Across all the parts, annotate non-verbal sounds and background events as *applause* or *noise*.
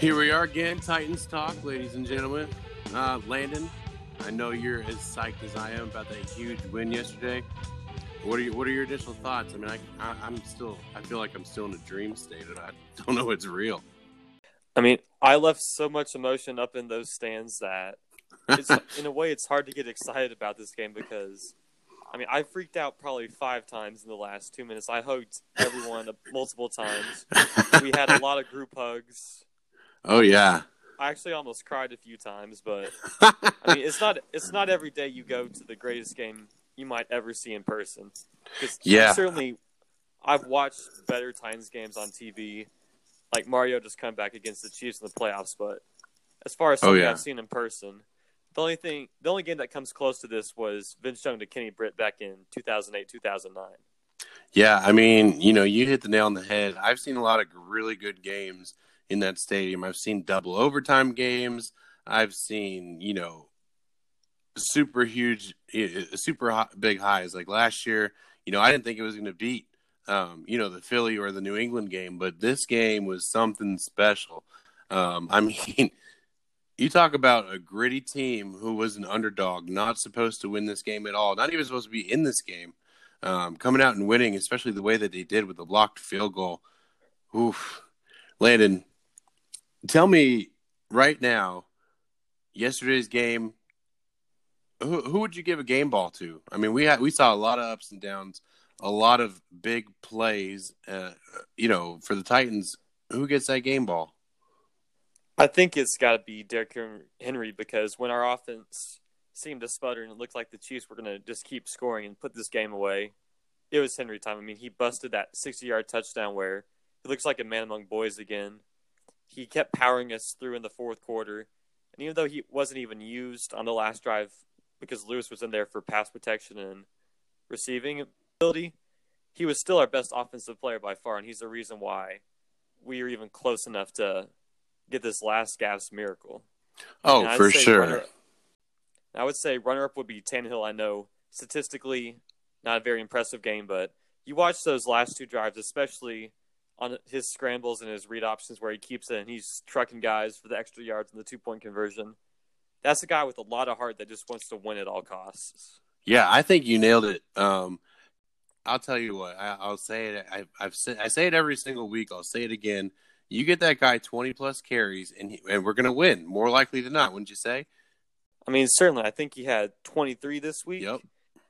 Here we are again, Titans Talk, ladies and gentlemen. Uh, Landon, I know you're as psyched as I am about that huge win yesterday. What are your, what are your initial thoughts? I mean, I, I I'm still I feel like I'm still in a dream state, and I don't know it's real. I mean, I left so much emotion up in those stands that it's, *laughs* in a way it's hard to get excited about this game because I mean, I freaked out probably five times in the last two minutes. I hugged everyone multiple times. We had a lot of group hugs. Oh yeah. I actually almost cried a few times, but *laughs* I mean, it's not it's not every day you go to the greatest game you might ever see in person. Yeah. Certainly, I've watched better Titans games on TV, like Mariota's come back against the Chiefs in the playoffs. But as far as oh, something Oh, yeah. I've seen in person, the only thing, the only game that comes close to this was Vince Young to Kenny Britt back in 2008, 2009. Yeah, I mean, you know, you hit the nail on the head. I've seen a lot of really good games in that stadium. I've seen double overtime games. I've seen, you know, super huge, eh, super big highs. Like last year, you know, I didn't think it was going to beat, um, you know, the Philly or the New England game, but this game was something special. Um, I *laughs* mean, you talk about a gritty team who was an underdog, not supposed to win this game at all, not even supposed to be in this game um, coming out and winning, especially the way that they did with the blocked field goal. Oof. Landon, tell me right now, yesterday's game, who, who would you give a game ball to? I mean, we had we saw a lot of ups and downs, a lot of big plays. Uh, you know, for the Titans, who gets that game ball? I think it's got to be Derrick Henry because when our offense seemed to sputter and it looked like the Chiefs were going to just keep scoring and put this game away, it was Henry time. I mean, he busted that 60 yard touchdown where he looks like a man among boys again. He kept powering us through in the fourth quarter. And even though he wasn't even used on the last drive because Lewis was in there for pass protection and receiving ability, he was still our best offensive player by far. And he's the reason why we were even close enough to get this last gasp miracle. Oh, for sure. runner- I would say runner up would be Tannehill. I know statistically not a very impressive game, but you watch those last two drives, especially on his scrambles and his read options where he keeps it and he's trucking guys for the extra yards and the two point conversion. That's a guy with a lot of heart that just wants to win at all costs. Yeah, I think you nailed it. Um, I'll tell you what. I, I'll say it. I, I've said, I say it every single week. I'll say it again. You get that guy twenty plus carries, and he, and we're gonna win. More likely than not, wouldn't you say? I mean, certainly, I think he had 23 this week. Yep.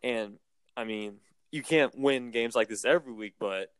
And I mean, you can't win games like this every week, but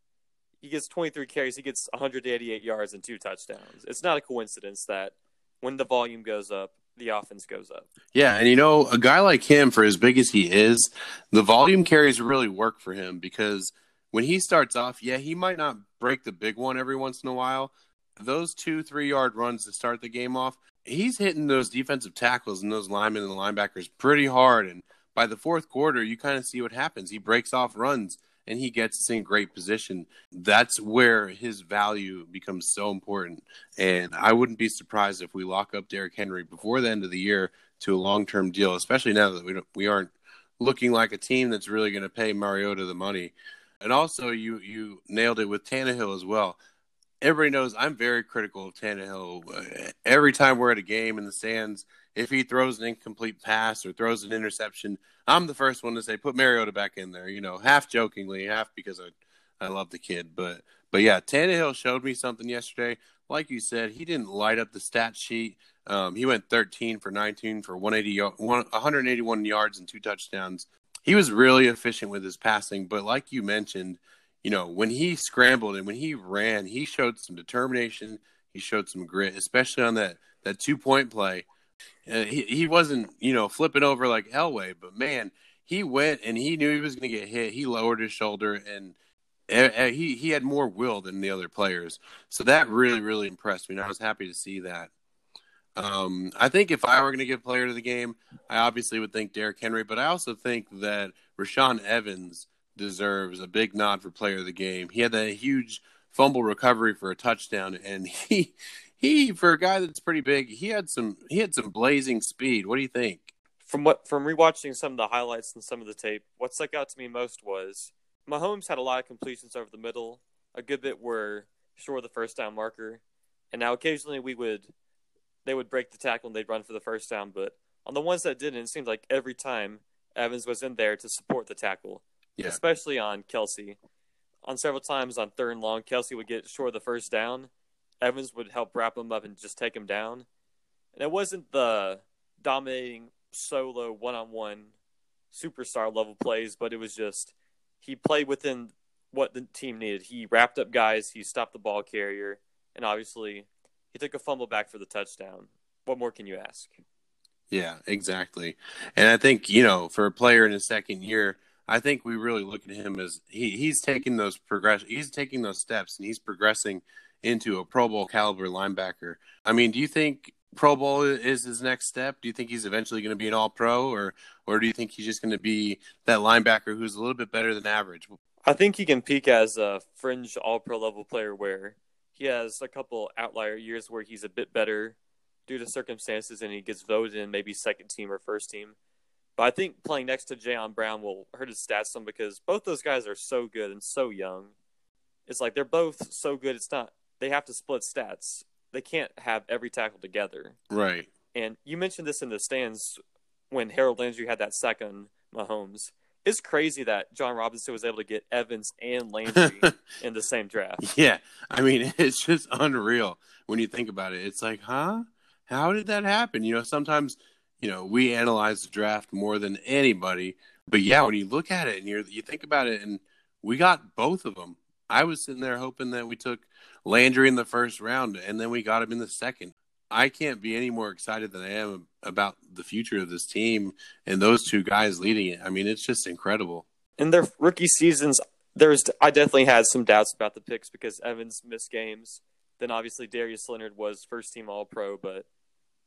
he gets 23 carries, he gets 188 yards and two touchdowns. It's not a coincidence that when the volume goes up, the offense goes up. Yeah, and you know, a guy like him, for as big as he is, the volume carries really work for him because when he starts off, yeah, he might not break the big one every once in a while. Those two, three yard runs to start the game off, he's hitting those defensive tackles and those linemen and the linebackers pretty hard. And by the fourth quarter, you kind of see what happens. He breaks off runs and he gets us in great position. That's where his value becomes so important. And I wouldn't be surprised if we lock up Derrick Henry before the end of the year to a long term deal, especially now that we don't, we aren't looking like a team that's really going to pay Mariota the money. And also, you you nailed it with Tannehill as well. Everybody knows I'm very critical of Tannehill. Uh, Every time we're at a game in the stands, if he throws an incomplete pass or throws an interception, I'm the first one to say put Mariota back in there. You know, half jokingly, half because I I love the kid. But but yeah, Tannehill showed me something yesterday. Like you said, he didn't light up the stat sheet. Um, he went 13 for 19 for 180, 181 yards and two touchdowns. He was really efficient with his passing. But like you mentioned, you know, when he scrambled and when he ran, he showed some determination. He showed some grit, especially on that that two point play. Uh, he he wasn't you know flipping over like Elway, but man, he went and he knew he was going to get hit. He lowered his shoulder and he he had more will than the other players. So that really really impressed me. And I was happy to see that. Um, I think if I were going to give player to the game, I obviously would think Derrick Henry, but I also think that Rashaan Evans deserves a big nod for player of the game. He had that huge fumble recovery for a touchdown, and *laughs* he he for a guy that's pretty big, he had some he had some blazing speed. What do you think? From what from rewatching some of the highlights and some of the tape, what stuck out to me most was Mahomes had a lot of completions over the middle. A good bit were short of the first down marker. And now occasionally we would they would break the tackle and they'd run for the first down, but on the ones that didn't, it seemed like every time Evans was in there to support the tackle, Yeah. especially on Kelsey. On several times on third and long, Kelsey would get short of the first down. Evans would help wrap him up and just take him down. And it wasn't the dominating solo one on one superstar level plays, but it was just he played within what the team needed. He wrapped up guys, he stopped the ball carrier, and obviously he took a fumble back for the touchdown. What more can you ask? Yeah, exactly. And I think, you know, for a player in his second year, I think we really look at him as he, he's taking those progress he's taking those steps and he's progressing into a Pro Bowl caliber linebacker. I mean, do you think Pro Bowl is his next step? Do you think he's eventually going to be an all pro or or do you think he's just going to be that linebacker who's a little bit better than average? I think he can peak as a fringe all pro level player where he has a couple outlier years where he's a bit better due to circumstances and he gets voted in maybe second team or first team. But I think playing next to Jayon Brown will hurt his stats some because both those guys are so good and so young. It's like they're both so good. It's not they have to split stats. They can't have every tackle together. Right. And you mentioned this in the stands when Harold Landry had that second on Mahomes. It's crazy that Jon Robinson was able to get Evans and Landry *laughs* in the same draft. Yeah. I mean, *laughs* it's just unreal when you think about it. It's like, huh? How did that happen? You know, sometimes, you know, we analyze the draft more than anybody. But yeah, when you look at it and you you think about it, and we got both of them. I was sitting there hoping that we took Landry in the first round, and then we got him in the second. I can't be any more excited than I am about the future of this team and those two guys leading it. I mean, it's just incredible. In their rookie seasons, there's I definitely had some doubts about the picks because Evans missed games. Then obviously Darius Leonard was first team All Pro, but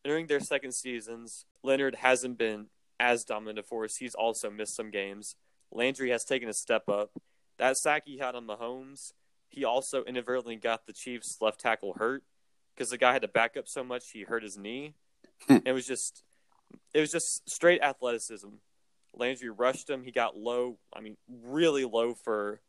during their second seasons, Leonard hasn't been as dominant a force. He's also missed some games. Landry has taken a step up. That sack he had on Mahomes, he also inadvertently got the Chiefs left tackle hurt because the guy had to back up so much he hurt his knee. Hmm. it was just it was just straight athleticism. Landry rushed him. He got low. I mean, really low for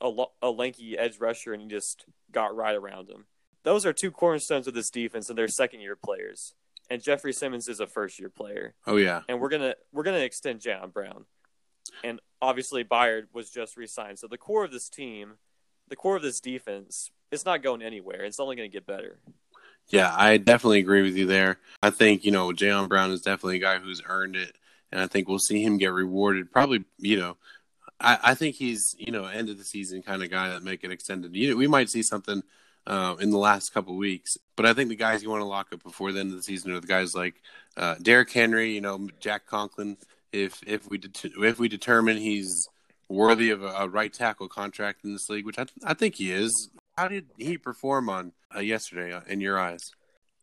a, lo- a lanky edge rusher, and he just got right around him. Those are two cornerstones of this defense, and they're second year players. And Jeffrey Simmons is a first year player. Oh yeah, And we're gonna we're gonna extend Jayon Brown, and obviously Byard was just re-signed. So the core of this team, the core of this defense, it's not going anywhere. It's only going to get better. Yeah, I definitely agree with you there. I think, you know, Jayon Brown is definitely a guy who's earned it. And I think we'll see him get rewarded. Probably, you know, I, I think he's, you know, end of the season kind of guy that make it extended. You know, we might see something uh, in the last couple weeks. But I think the guys you want to lock up before the end of the season are the guys like uh, Derrick Henry, you know, Jack Conklin. If if we det- if we determine he's worthy of a, a right tackle contract in this league, which I, I think he is, how did he perform on uh, yesterday uh, in your eyes?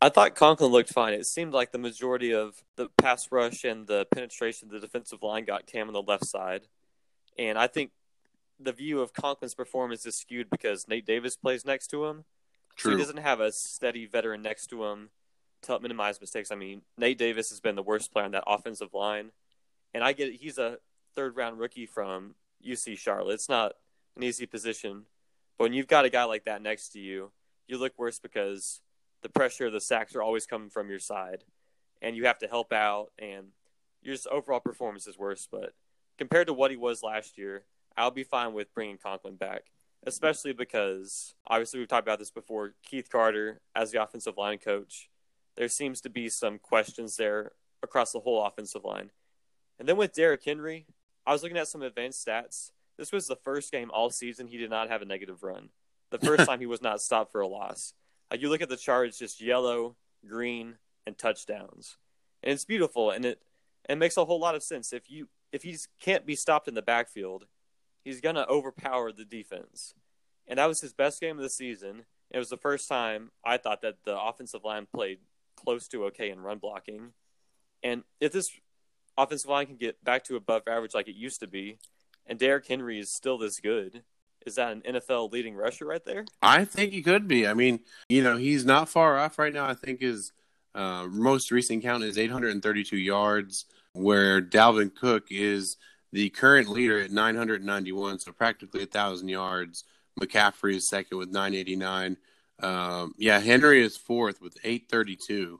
I thought Conklin looked fine. It seemed like the majority of the pass rush and the penetration of the defensive line got Cam on the left side. And I think the view of Conklin's performance is skewed because Nate Davis plays next to him. So True. he doesn't have a steady veteran next to him to help minimize mistakes. I mean, Nate Davis has been the worst player on that offensive line. And I get it. He's a third round rookie from UC Charlotte. It's not an easy position. But when you've got a guy like that next to you, you look worse because the pressure of the sacks are always coming from your side. And you have to help out. And your overall performance is worse. But compared to what he was last year, I'll be fine with bringing Conklin back especially because obviously we've talked about this before. Keith Carter, as the offensive line coach, there seems to be some questions there across the whole offensive line. And then with Derrick Henry, I was looking at some advanced stats. This was the first game all season he did not have a negative run. The first *laughs* time he was not stopped for a loss. Like you look at the chart, it's just yellow, green, and touchdowns, and it's beautiful, and it it makes a whole lot of sense. If you if he can't be stopped in the backfield, he's gonna overpower the defense. And that was his best game of the season. It was the first time I thought that the offensive line played close to okay in run blocking. And if this offensive line can get back to above average like it used to be, and Derrick Henry is still this good, is that an NFL leading rusher right there? I think he could be. I mean, you know, he's not far off right now. I think his uh, most recent count is 832 yards, where Dalvin Cook is the current leader at 991, so practically a thousand yards. McCaffrey is second with 989. Um, yeah, Henry is fourth with 832.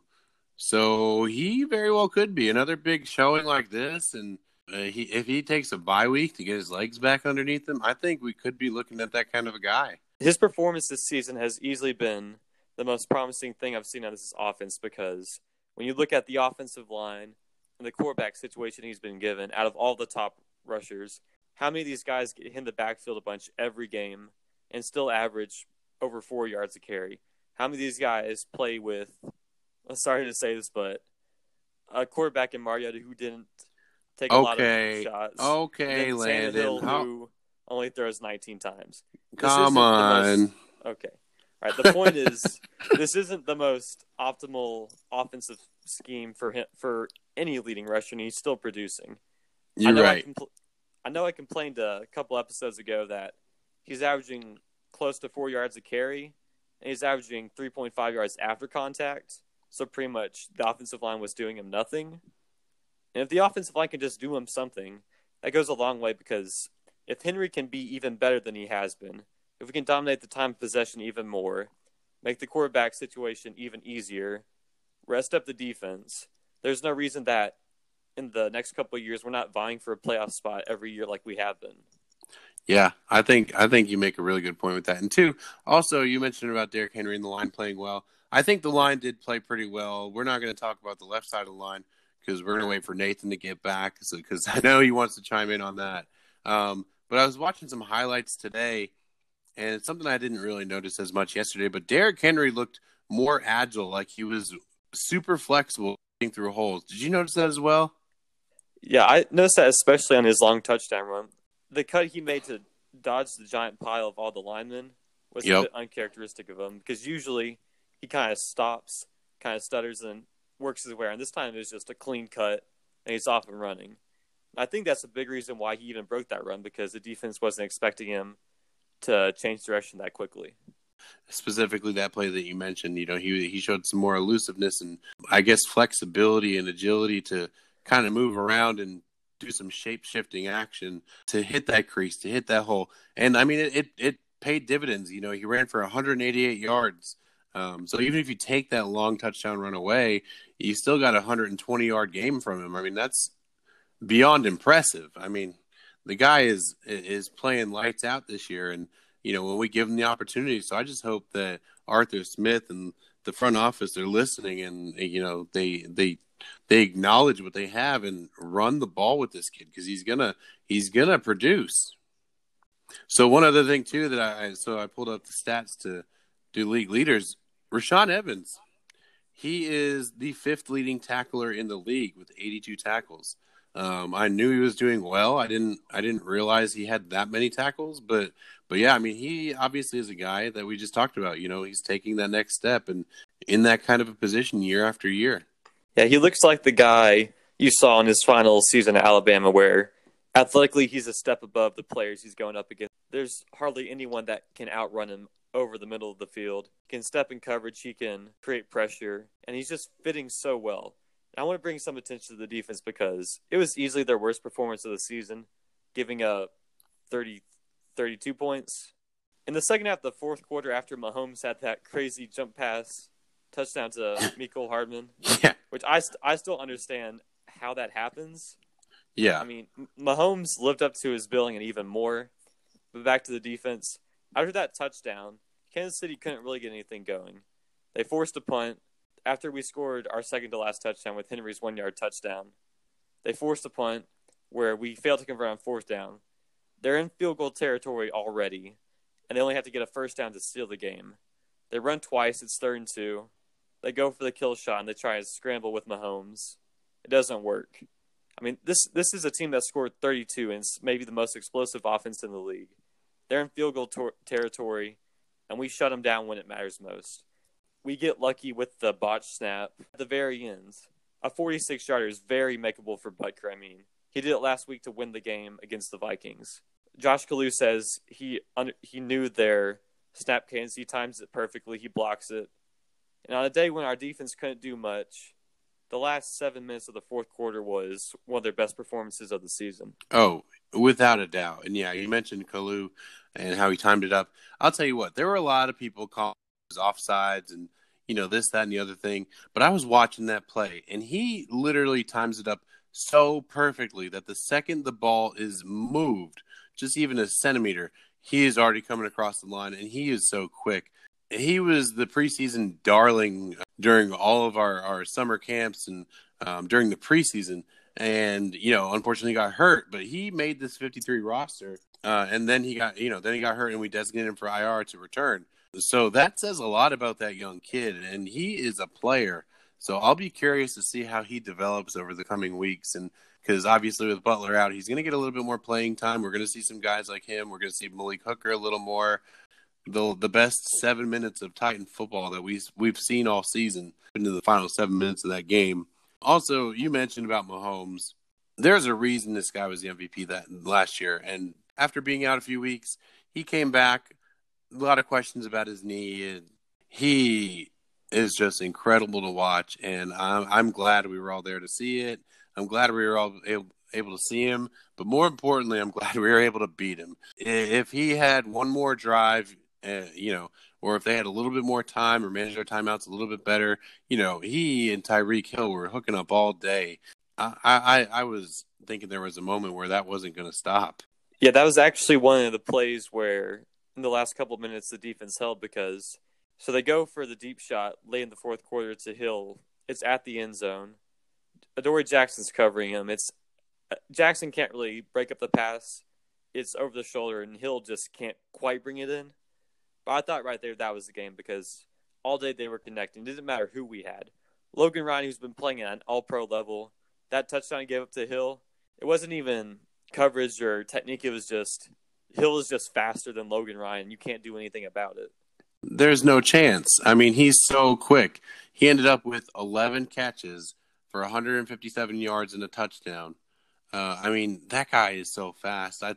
So he very well could be another big showing like this. And uh, he, if he takes a bye week to get his legs back underneath him, I think we could be looking at that kind of a guy. His performance this season has easily been the most promising thing I've seen out of this offense because when you look at the offensive line and the quarterback situation he's been given, out of all the top rushers, how many of these guys get in the backfield a bunch every game and still average over four yards a carry? How many of these guys play with, I'm sorry to say this, but a quarterback in Mariota who didn't take a Okay. lot of shots? Okay, Tannehill, Landon. How- who only throws 19 times. Come on. most- Okay. All right. The point is, this isn't the most optimal offensive scheme for him for any leading rusher, and he's still producing. I You're know I, right. compl- I know I complained a couple episodes ago that he's averaging close to four yards a carry, and he's averaging 3.5 yards after contact. So pretty much the offensive line was doing him nothing. And if the offensive line can just do him something, that goes a long way because if Henry can be even better than he has been, if we can dominate the time of possession even more, make the quarterback situation even easier, rest up the defense, there's no reason that in the next couple of years we're not vying for a playoff spot every year like we have been. Yeah, I think I think you make a really good point with that. And two, also you mentioned about Derrick Henry and the line playing well. I think the line did play pretty well. We're not going to talk about the left side of the line because we're going to wait for Nathan to get back because I know he wants to chime in on that. Um, but I was watching some highlights today, and it's something I didn't really notice as much yesterday. But Derrick Henry looked more agile, like he was super flexible through holes. Did you notice that as well? Yeah, I noticed that especially on his long touchdown run. The cut he made to dodge the giant pile of all the linemen was Yep. a bit uncharacteristic of him because usually he kind of stops, kind of stutters, and works his way around. This time it was just a clean cut and he's off and running. I think that's a big reason why he even broke that run because the defense wasn't expecting him to change direction that quickly. Specifically that play that you mentioned, you know, he he showed some more elusiveness and I guess flexibility and agility to kind of move around and do some shape shifting action to hit that crease, to hit that hole. And I mean, it it, it paid dividends. You know, he ran for 188 yards. Um, so even if you take that long touchdown run away, you still got a 120 yard game from him. I mean, that's beyond impressive. I mean, the guy is is playing lights out this year, and you know when we give them the opportunity. So I just hope that Arthur Smith and the front office are listening, and you know they they they acknowledge what they have and run the ball with this kid because he's gonna he's gonna produce. So one other thing too that I so I pulled up the stats to do league leaders. Rashaan Evans, he is the fifth leading tackler in the league with 82 tackles. Um, I knew he was doing well. I didn't. I didn't realize he had that many tackles, but but yeah, I mean, he obviously is a guy that we just talked about. You know, he's taking that next step and in that kind of a position year after year. Yeah, he looks like the guy you saw in his final season at Alabama, where athletically he's a step above the players he's going up against. There's hardly anyone that can outrun him over the middle of the field. He can step in coverage, he can create pressure, and he's just fitting so well. I want to bring some attention to the defense because it was easily their worst performance of the season, giving up 30, 32 points. In the second half the fourth quarter, after Mahomes had that crazy jump pass touchdown to *laughs* Mecole Hardman, Yeah, which I, st- I still understand how that happens. yeah, I mean, Mahomes lived up to his billing and even more. But back to the defense. After that touchdown, Kansas City couldn't really get anything going. They forced a punt. After we scored our second to last touchdown with Henry's one yard touchdown, they forced a punt where we failed to convert on fourth down. They're in field goal territory already, and they only have to get a first down to seal the game. They run twice, it's third and two. They go for the kill shot and they try and scramble with Mahomes. It doesn't work. I mean, this this is a team that scored 32 and is maybe the most explosive offense in the league. They're in field goal tor- territory, and we shut them down when it matters most. We get lucky with the botch snap at the very end. A 46 yarder is very makeable for Butker. I mean, he did it last week to win the game against the Vikings. Josh Kalu says he un- he knew their snap cadence. He times it perfectly. He blocks it. And on a day when our defense couldn't do much, the last seven minutes of the fourth quarter was one of their best performances of the season. Oh, without a doubt. And yeah, you mentioned Kalu and how he timed it up. I'll tell you what, there were a lot of people calling offsides and you know this, that, and the other thing. But I was watching that play, and he literally times it up so perfectly that the second the ball is moved, just even a centimeter, he is already coming across the line, and he is so quick. He was the preseason darling during all of our, our summer camps and um, during the preseason. And, you know, unfortunately got hurt, but he made this 53 roster. Uh, and then he got, you know, then he got hurt and we designated him for IR to return. So that says a lot about that young kid. And he is a player. So I'll be curious to see how he develops over the coming weeks. And because obviously with Butler out, he's going to get a little bit more playing time. We're going to see some guys like him. We're going to see Malik Hooker a little more the the best seven minutes of Titan football that we we've seen all season into the final seven minutes of that game. Also, you mentioned about Mahomes. There's a reason this guy was the MVP that last year, and after being out a few weeks, he came back. A lot of questions about his knee, and he is just incredible to watch. And I'm I'm glad we were all there to see it. I'm glad we were all able, able to see him, but more importantly, I'm *laughs* glad we were able to beat him. If he had one more drive, uh, you know, or if they had a little bit more time or managed their timeouts a little bit better, you know, he and Tyreek Hill were hooking up all day. I, I, I was thinking there was a moment where that wasn't going to stop. Yeah, that was actually one of the plays where in the last couple of minutes the defense held because so they go for the deep shot late in the fourth quarter to Hill. It's at the end zone. Adoree Jackson's covering him. It's Jackson can't really break up the pass. It's over the shoulder, and Hill just can't quite bring it in. But I thought right there that was the game because all day they were connecting. It didn't matter who we had. Logan Ryan, who's been playing at an all pro level, that touchdown he gave up to Hill, it wasn't even coverage or technique. It was just Hill is just faster than Logan Ryan. You can't do anything about it. There's no chance. I mean, he's so quick. He ended up with 11 catches for 157 yards and a touchdown. Uh, I mean, that guy is so fast. I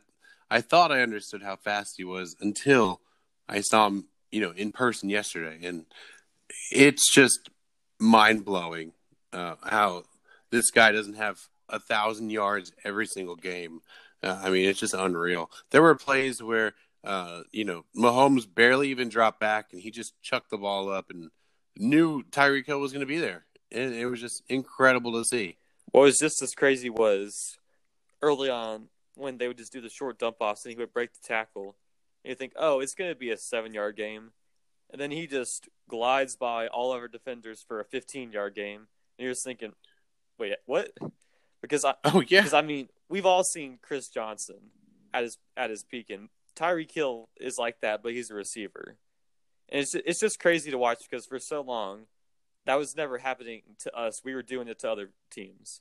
I thought I understood how fast he was until I saw him, you know, in person yesterday, and it's just mind blowing uh, how this guy doesn't have a thousand yards every single game. Uh, I mean, it's just unreal. There were plays where, uh, you know, Mahomes barely even dropped back, and he just chucked the ball up and knew Tyreek Hill was going to be there. And it was just incredible to see. What was just as crazy was early on when they would just do the short dump offs and he would break the tackle and you think, oh, it's going to be a seven yard game. And then he just glides by all of our defenders for a 15 yard game. And you're just thinking, wait, what? Because I, oh yeah, because I mean, we've all seen Chris Johnson at his at his peak, and Tyreek Hill is like that, but he's a receiver, and it's it's just crazy to watch because for so long, that was never happening to us. We were doing it to other teams,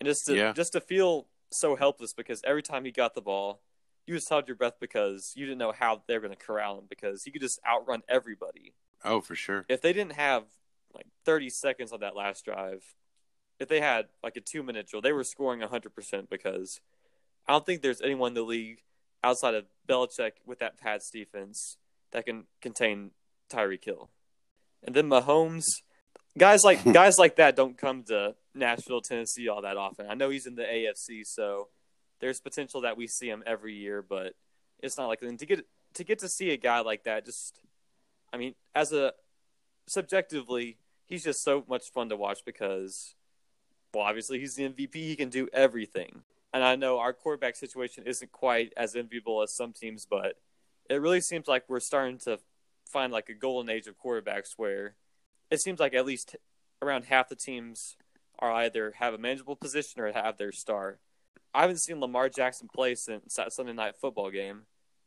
and just to yeah. just to feel so helpless because every time he got the ball, you just held your breath because you didn't know how they were going to corral him because he could just outrun everybody. Oh, for sure. If they didn't have like 30 seconds on that last drive, if they had like a two minute drill, they were scoring 100% because I don't think there's anyone in the league outside of Belichick with that Pats defense that can contain Tyreek Hill. And then Mahomes, guys like *laughs* guys like that don't come to Nashville, Tennessee all that often. I know he's in the AFC, so there's potential that we see him every year, but it's not like and to get to get to see a guy like that. Just, I mean, as a subjectively, he's just so much fun to watch because, well, obviously he's the MVP. He can do everything, and I know our quarterback situation isn't quite as enviable as some teams, but it really seems like we're starting to find like a golden age of quarterbacks where it seems like at least around half the teams are either have a manageable position or have their star. I haven't seen Lamar Jackson play since that Sunday night football game.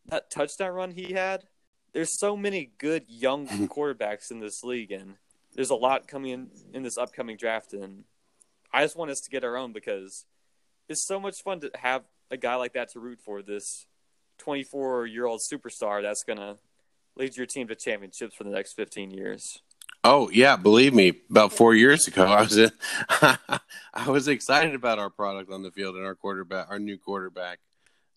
That touchdown run he had. There's so many good young *laughs* quarterbacks in this league, and there's a lot coming in in this upcoming draft. And I just want us to get our own because it's so much fun to have a guy like that to root for. This 24 year old superstar that's gonna lead your team to championships for the next 15 years. Oh yeah, believe me. About four years ago, I was in, *laughs* I was excited about our product on the field and our quarterback, our new quarterback.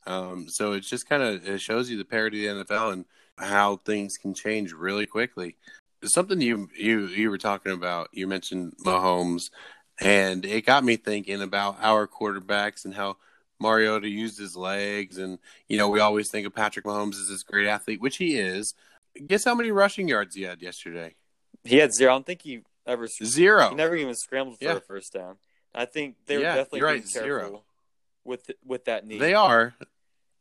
Um, so it's just kind of it shows you the parity of the NFL and how things can change really quickly. Something you you you were talking about. You mentioned Mahomes, and it got me thinking about our quarterbacks and how Mariota used his legs. And you know, we always think of Patrick Mahomes as this great athlete, which he is Guess how many rushing yards he had yesterday? He had zero. I don't think he ever zero. He never even scrambled for Yeah. a first down. I think they're Yeah, definitely you're being right, careful zero. with with that knee. They are.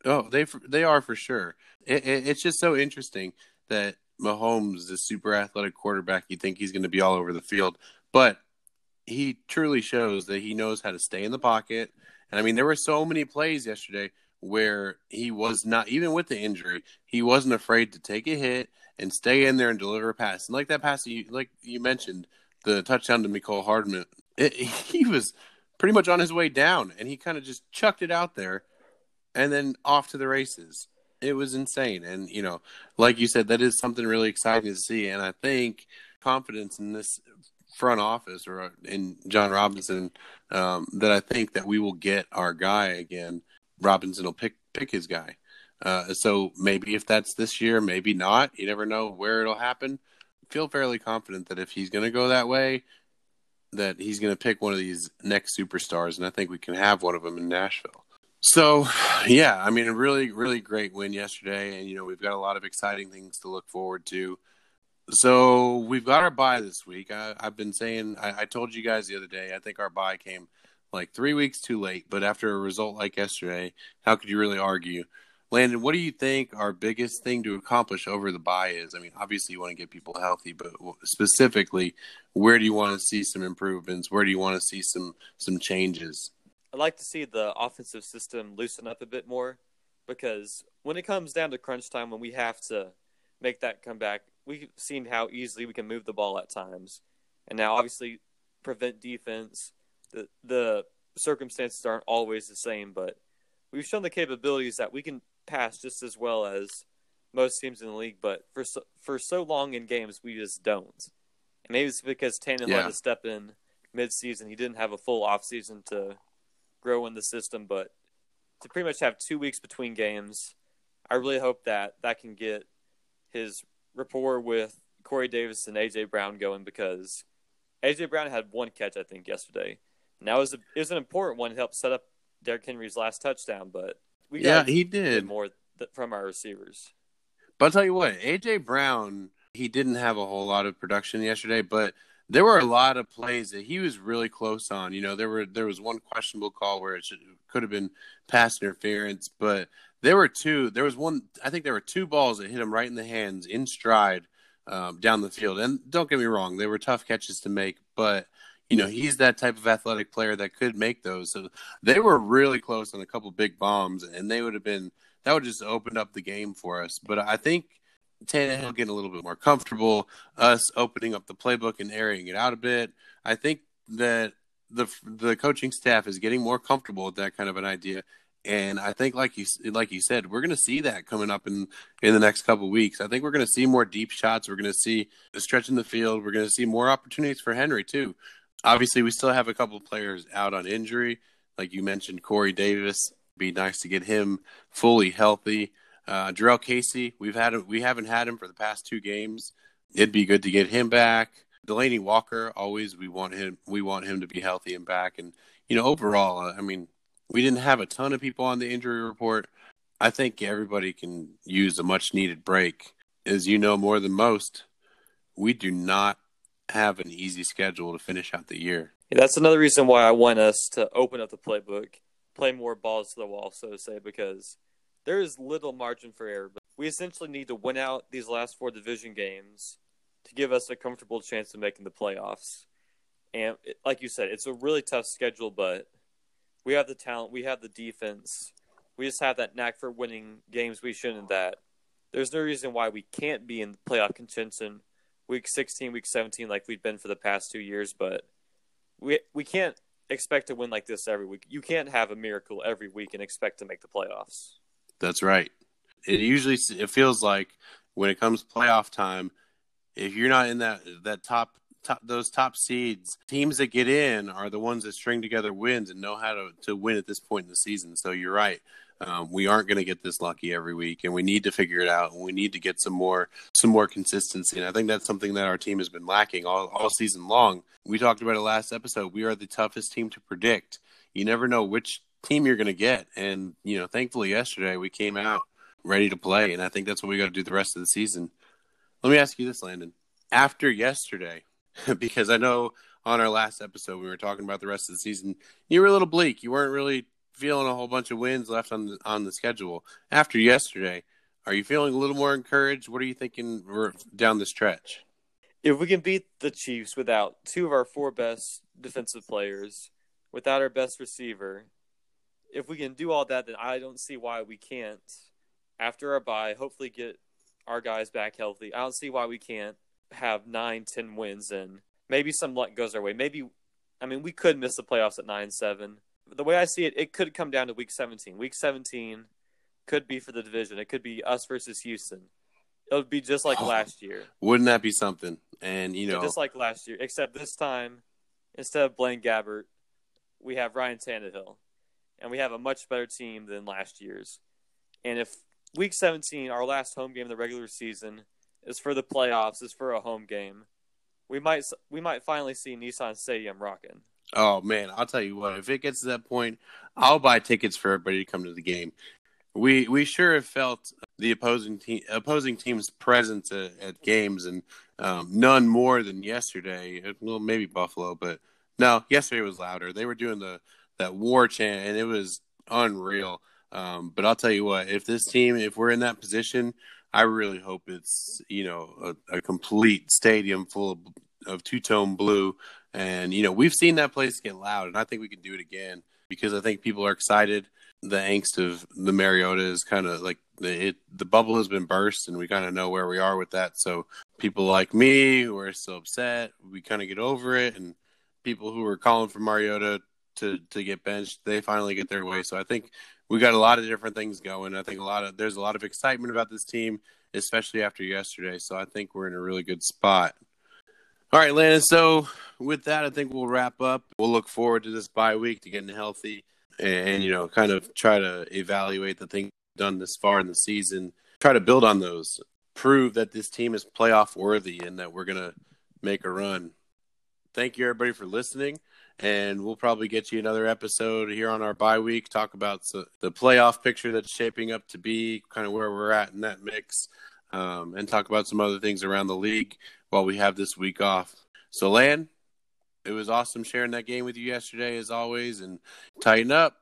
Oh, they they are for sure. It, it, it's just so interesting that Mahomes, the super athletic quarterback, you think he's going to be all over the field, but he truly shows that he knows how to stay in the pocket. And I mean, there were so many plays yesterday where he was not even with the injury, he wasn't afraid to take a hit and stay in there and deliver a pass. And like that pass, you like you mentioned, the touchdown to Mecole Hardman, it, *laughs* he was pretty much on his way down, and he kind of just chucked it out there, and then off to the races. It was insane, and you know, like you said, that is something really exciting to see. And I think confidence in this front office or in Jon Robinson um, that I think that we will get our guy again. Robinson will pick pick his guy. Uh, so maybe if that's this year, maybe not. You never know where it'll happen. Feel fairly confident that if he's going to go that way, that he's going to pick one of these next superstars, and I think we can have one of them in Nashville. So, yeah, I mean, a really, really great win yesterday, and you know we've got a lot of exciting things to look forward to. So we've got our bye this week. I, I've been saying, I, I told you guys the other day, I think our bye came like three weeks too late. But after a result like yesterday, how could you really argue? Landon, what do you think our biggest thing to accomplish over the bye is? I mean, obviously you want to get people healthy, but specifically, where do you want to see some improvements? Where do you want to see some some changes? I'd like to see the offensive system loosen up a bit more because when it comes down to crunch time, when we have to make that comeback, we've seen how easily we can move the ball at times. And now, obviously, prevent defense. The the circumstances aren't always the same, but we've shown the capabilities that we can pass just as well as most teams in the league. But for so, for so long in games, we just don't. And maybe it's because Tannehill Yeah. had to step in mid-season. He didn't have a full off-season to grow in the system, but to pretty much have two weeks between games, I really hope that that can get his rapport with Corey Davis and AJ Brown going because AJ Brown had one catch I think yesterday, and that was it was an important one to help set up Derrick Henry's last touchdown. But we Yeah, got he did. more th- from our receivers. But I'll tell you what, AJ Brown, he didn't have a whole lot of production yesterday, but there were a lot of plays that he was really close on. You know, there were there was one questionable call where it should, could have been pass interference, but there were two. There was one. I think there were two balls that hit him right in the hands in stride um, down the field. And don't get me wrong, they were tough catches to make, but you know he's that type of athletic player that could make those. So they were really close on a couple big bombs, and they would have been that would just opened up the game for us. But I think Tannehill getting a little bit more comfortable, us opening up the playbook and airing it out a bit. I think that the the coaching staff is getting more comfortable with that kind of an idea. And I think, like you like you said, we're going to see that coming up in in the next couple weeks. I think we're going to see more deep shots. We're going to see the stretch in the field. We're going to see more opportunities for Henry too. Obviously, we still have a couple of players out on injury, like you mentioned, Corey Davis. Be nice to get him fully healthy. Uh, Jurrell Casey, we've had him, we haven't had him for the past two games. It'd be good to get him back. Delanie Walker, always we want him we want him to be healthy and back. And you know, overall, uh, I mean, we didn't have a ton of people on the injury report. I think everybody can use a much needed break. As you know more than most, we do not have an easy schedule to finish out the year. Yeah, that's another reason why I want us to open up the playbook, play more balls to the wall, so to say, because there is little margin for error. But we essentially need to win out these last four division games to give us a comfortable chance of making the playoffs. And like you said, it's a really tough schedule, but we have the talent, we have the defense, we just have that knack for winning games we shouldn't. That there's no reason why we can't be in playoff contention week 16, week 17, like we've been for the past two years. But we we can't expect to win like this every week. You can't have a miracle every week and expect to make the playoffs. That's right. It usually it feels like when it comes playoff time, if you're not in that that top top those top seeds, teams that get in are the ones that string together wins and know how to to win at this point in the season. So you're right. Um, we aren't going to get this lucky every week, and we need to figure it out. And we need to get some more some more consistency. And I think that's something that our team has been lacking all all season long. We talked about it last episode. We are the toughest team to predict. You never know which team you're going to get, and you know, thankfully yesterday we came out ready to play, and I think that's what we got to do the rest of the season. Let me ask you this, Landon. After yesterday, *laughs* because I know on our last episode we were talking about the rest of the season, you were a little bleak. You weren't really feeling a whole bunch of wins left on the, on the schedule. After yesterday, are you feeling a little more encouraged? What are you thinking down the stretch? If we can beat the Chiefs without two of our four best defensive players, without our best receiver, if we can do all that, then I don't see why we can't, after our bye, hopefully get our guys back healthy. I don't see why we can't have nine, ten wins and maybe some luck goes our way. Maybe, I mean, we could miss the playoffs at nine, seven. The way I see it, it could come down to week 17. Week 17 could be for the division. It could be us versus Houston. It would be just like oh, last year. Wouldn't that be something? And you know, just like last year, except this time, instead of Blaine Gabbert, we have Ryan Tannehill, and we have a much better team than last year's. And if Week 17, our last home game of the regular season, is for the playoffs, is for a home game, we might we might finally see Nissan Stadium rocking. Oh man, I'll tell you what. If it gets to that point, I'll buy tickets for everybody to come to the game. We we sure have felt the opposing team opposing team's presence at, at games, and um, none more than yesterday. Well, maybe Buffalo, but no, yesterday was louder. They were doing the that war chant, and it was unreal. Um, but I'll tell you what, if this team, if we're in that position, I really hope it's you know a, a complete stadium full of, of two tone blue, and you know we've seen that place get loud, and I think we can do it again because I think people are excited the angst of the Mariota is kind of like the it, the bubble has been burst, and we kind of know where we are with that. So people like me who are still upset, we kind of get over it, and people who are calling for Mariota to to get benched, they finally get their way. So I think we got a lot of different things going. I think a lot of there's a lot of excitement about this team, especially after yesterday. So I think we're in a really good spot. All right, Landon. So with that, I think we'll wrap up. We'll look forward to this bye week to getting healthy and you know kind of try to evaluate the things done this far in the season try to build on those prove that this team is playoff worthy and that we're to make a run thank you everybody for listening and we'll probably get you another episode here on our bye week talk about the playoff picture that's shaping up to be kind of where we're at in that mix um, and talk about some other things around the league while we have this week off so lan it was awesome sharing that game with you yesterday, as always. And Titan up.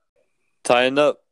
Titan up.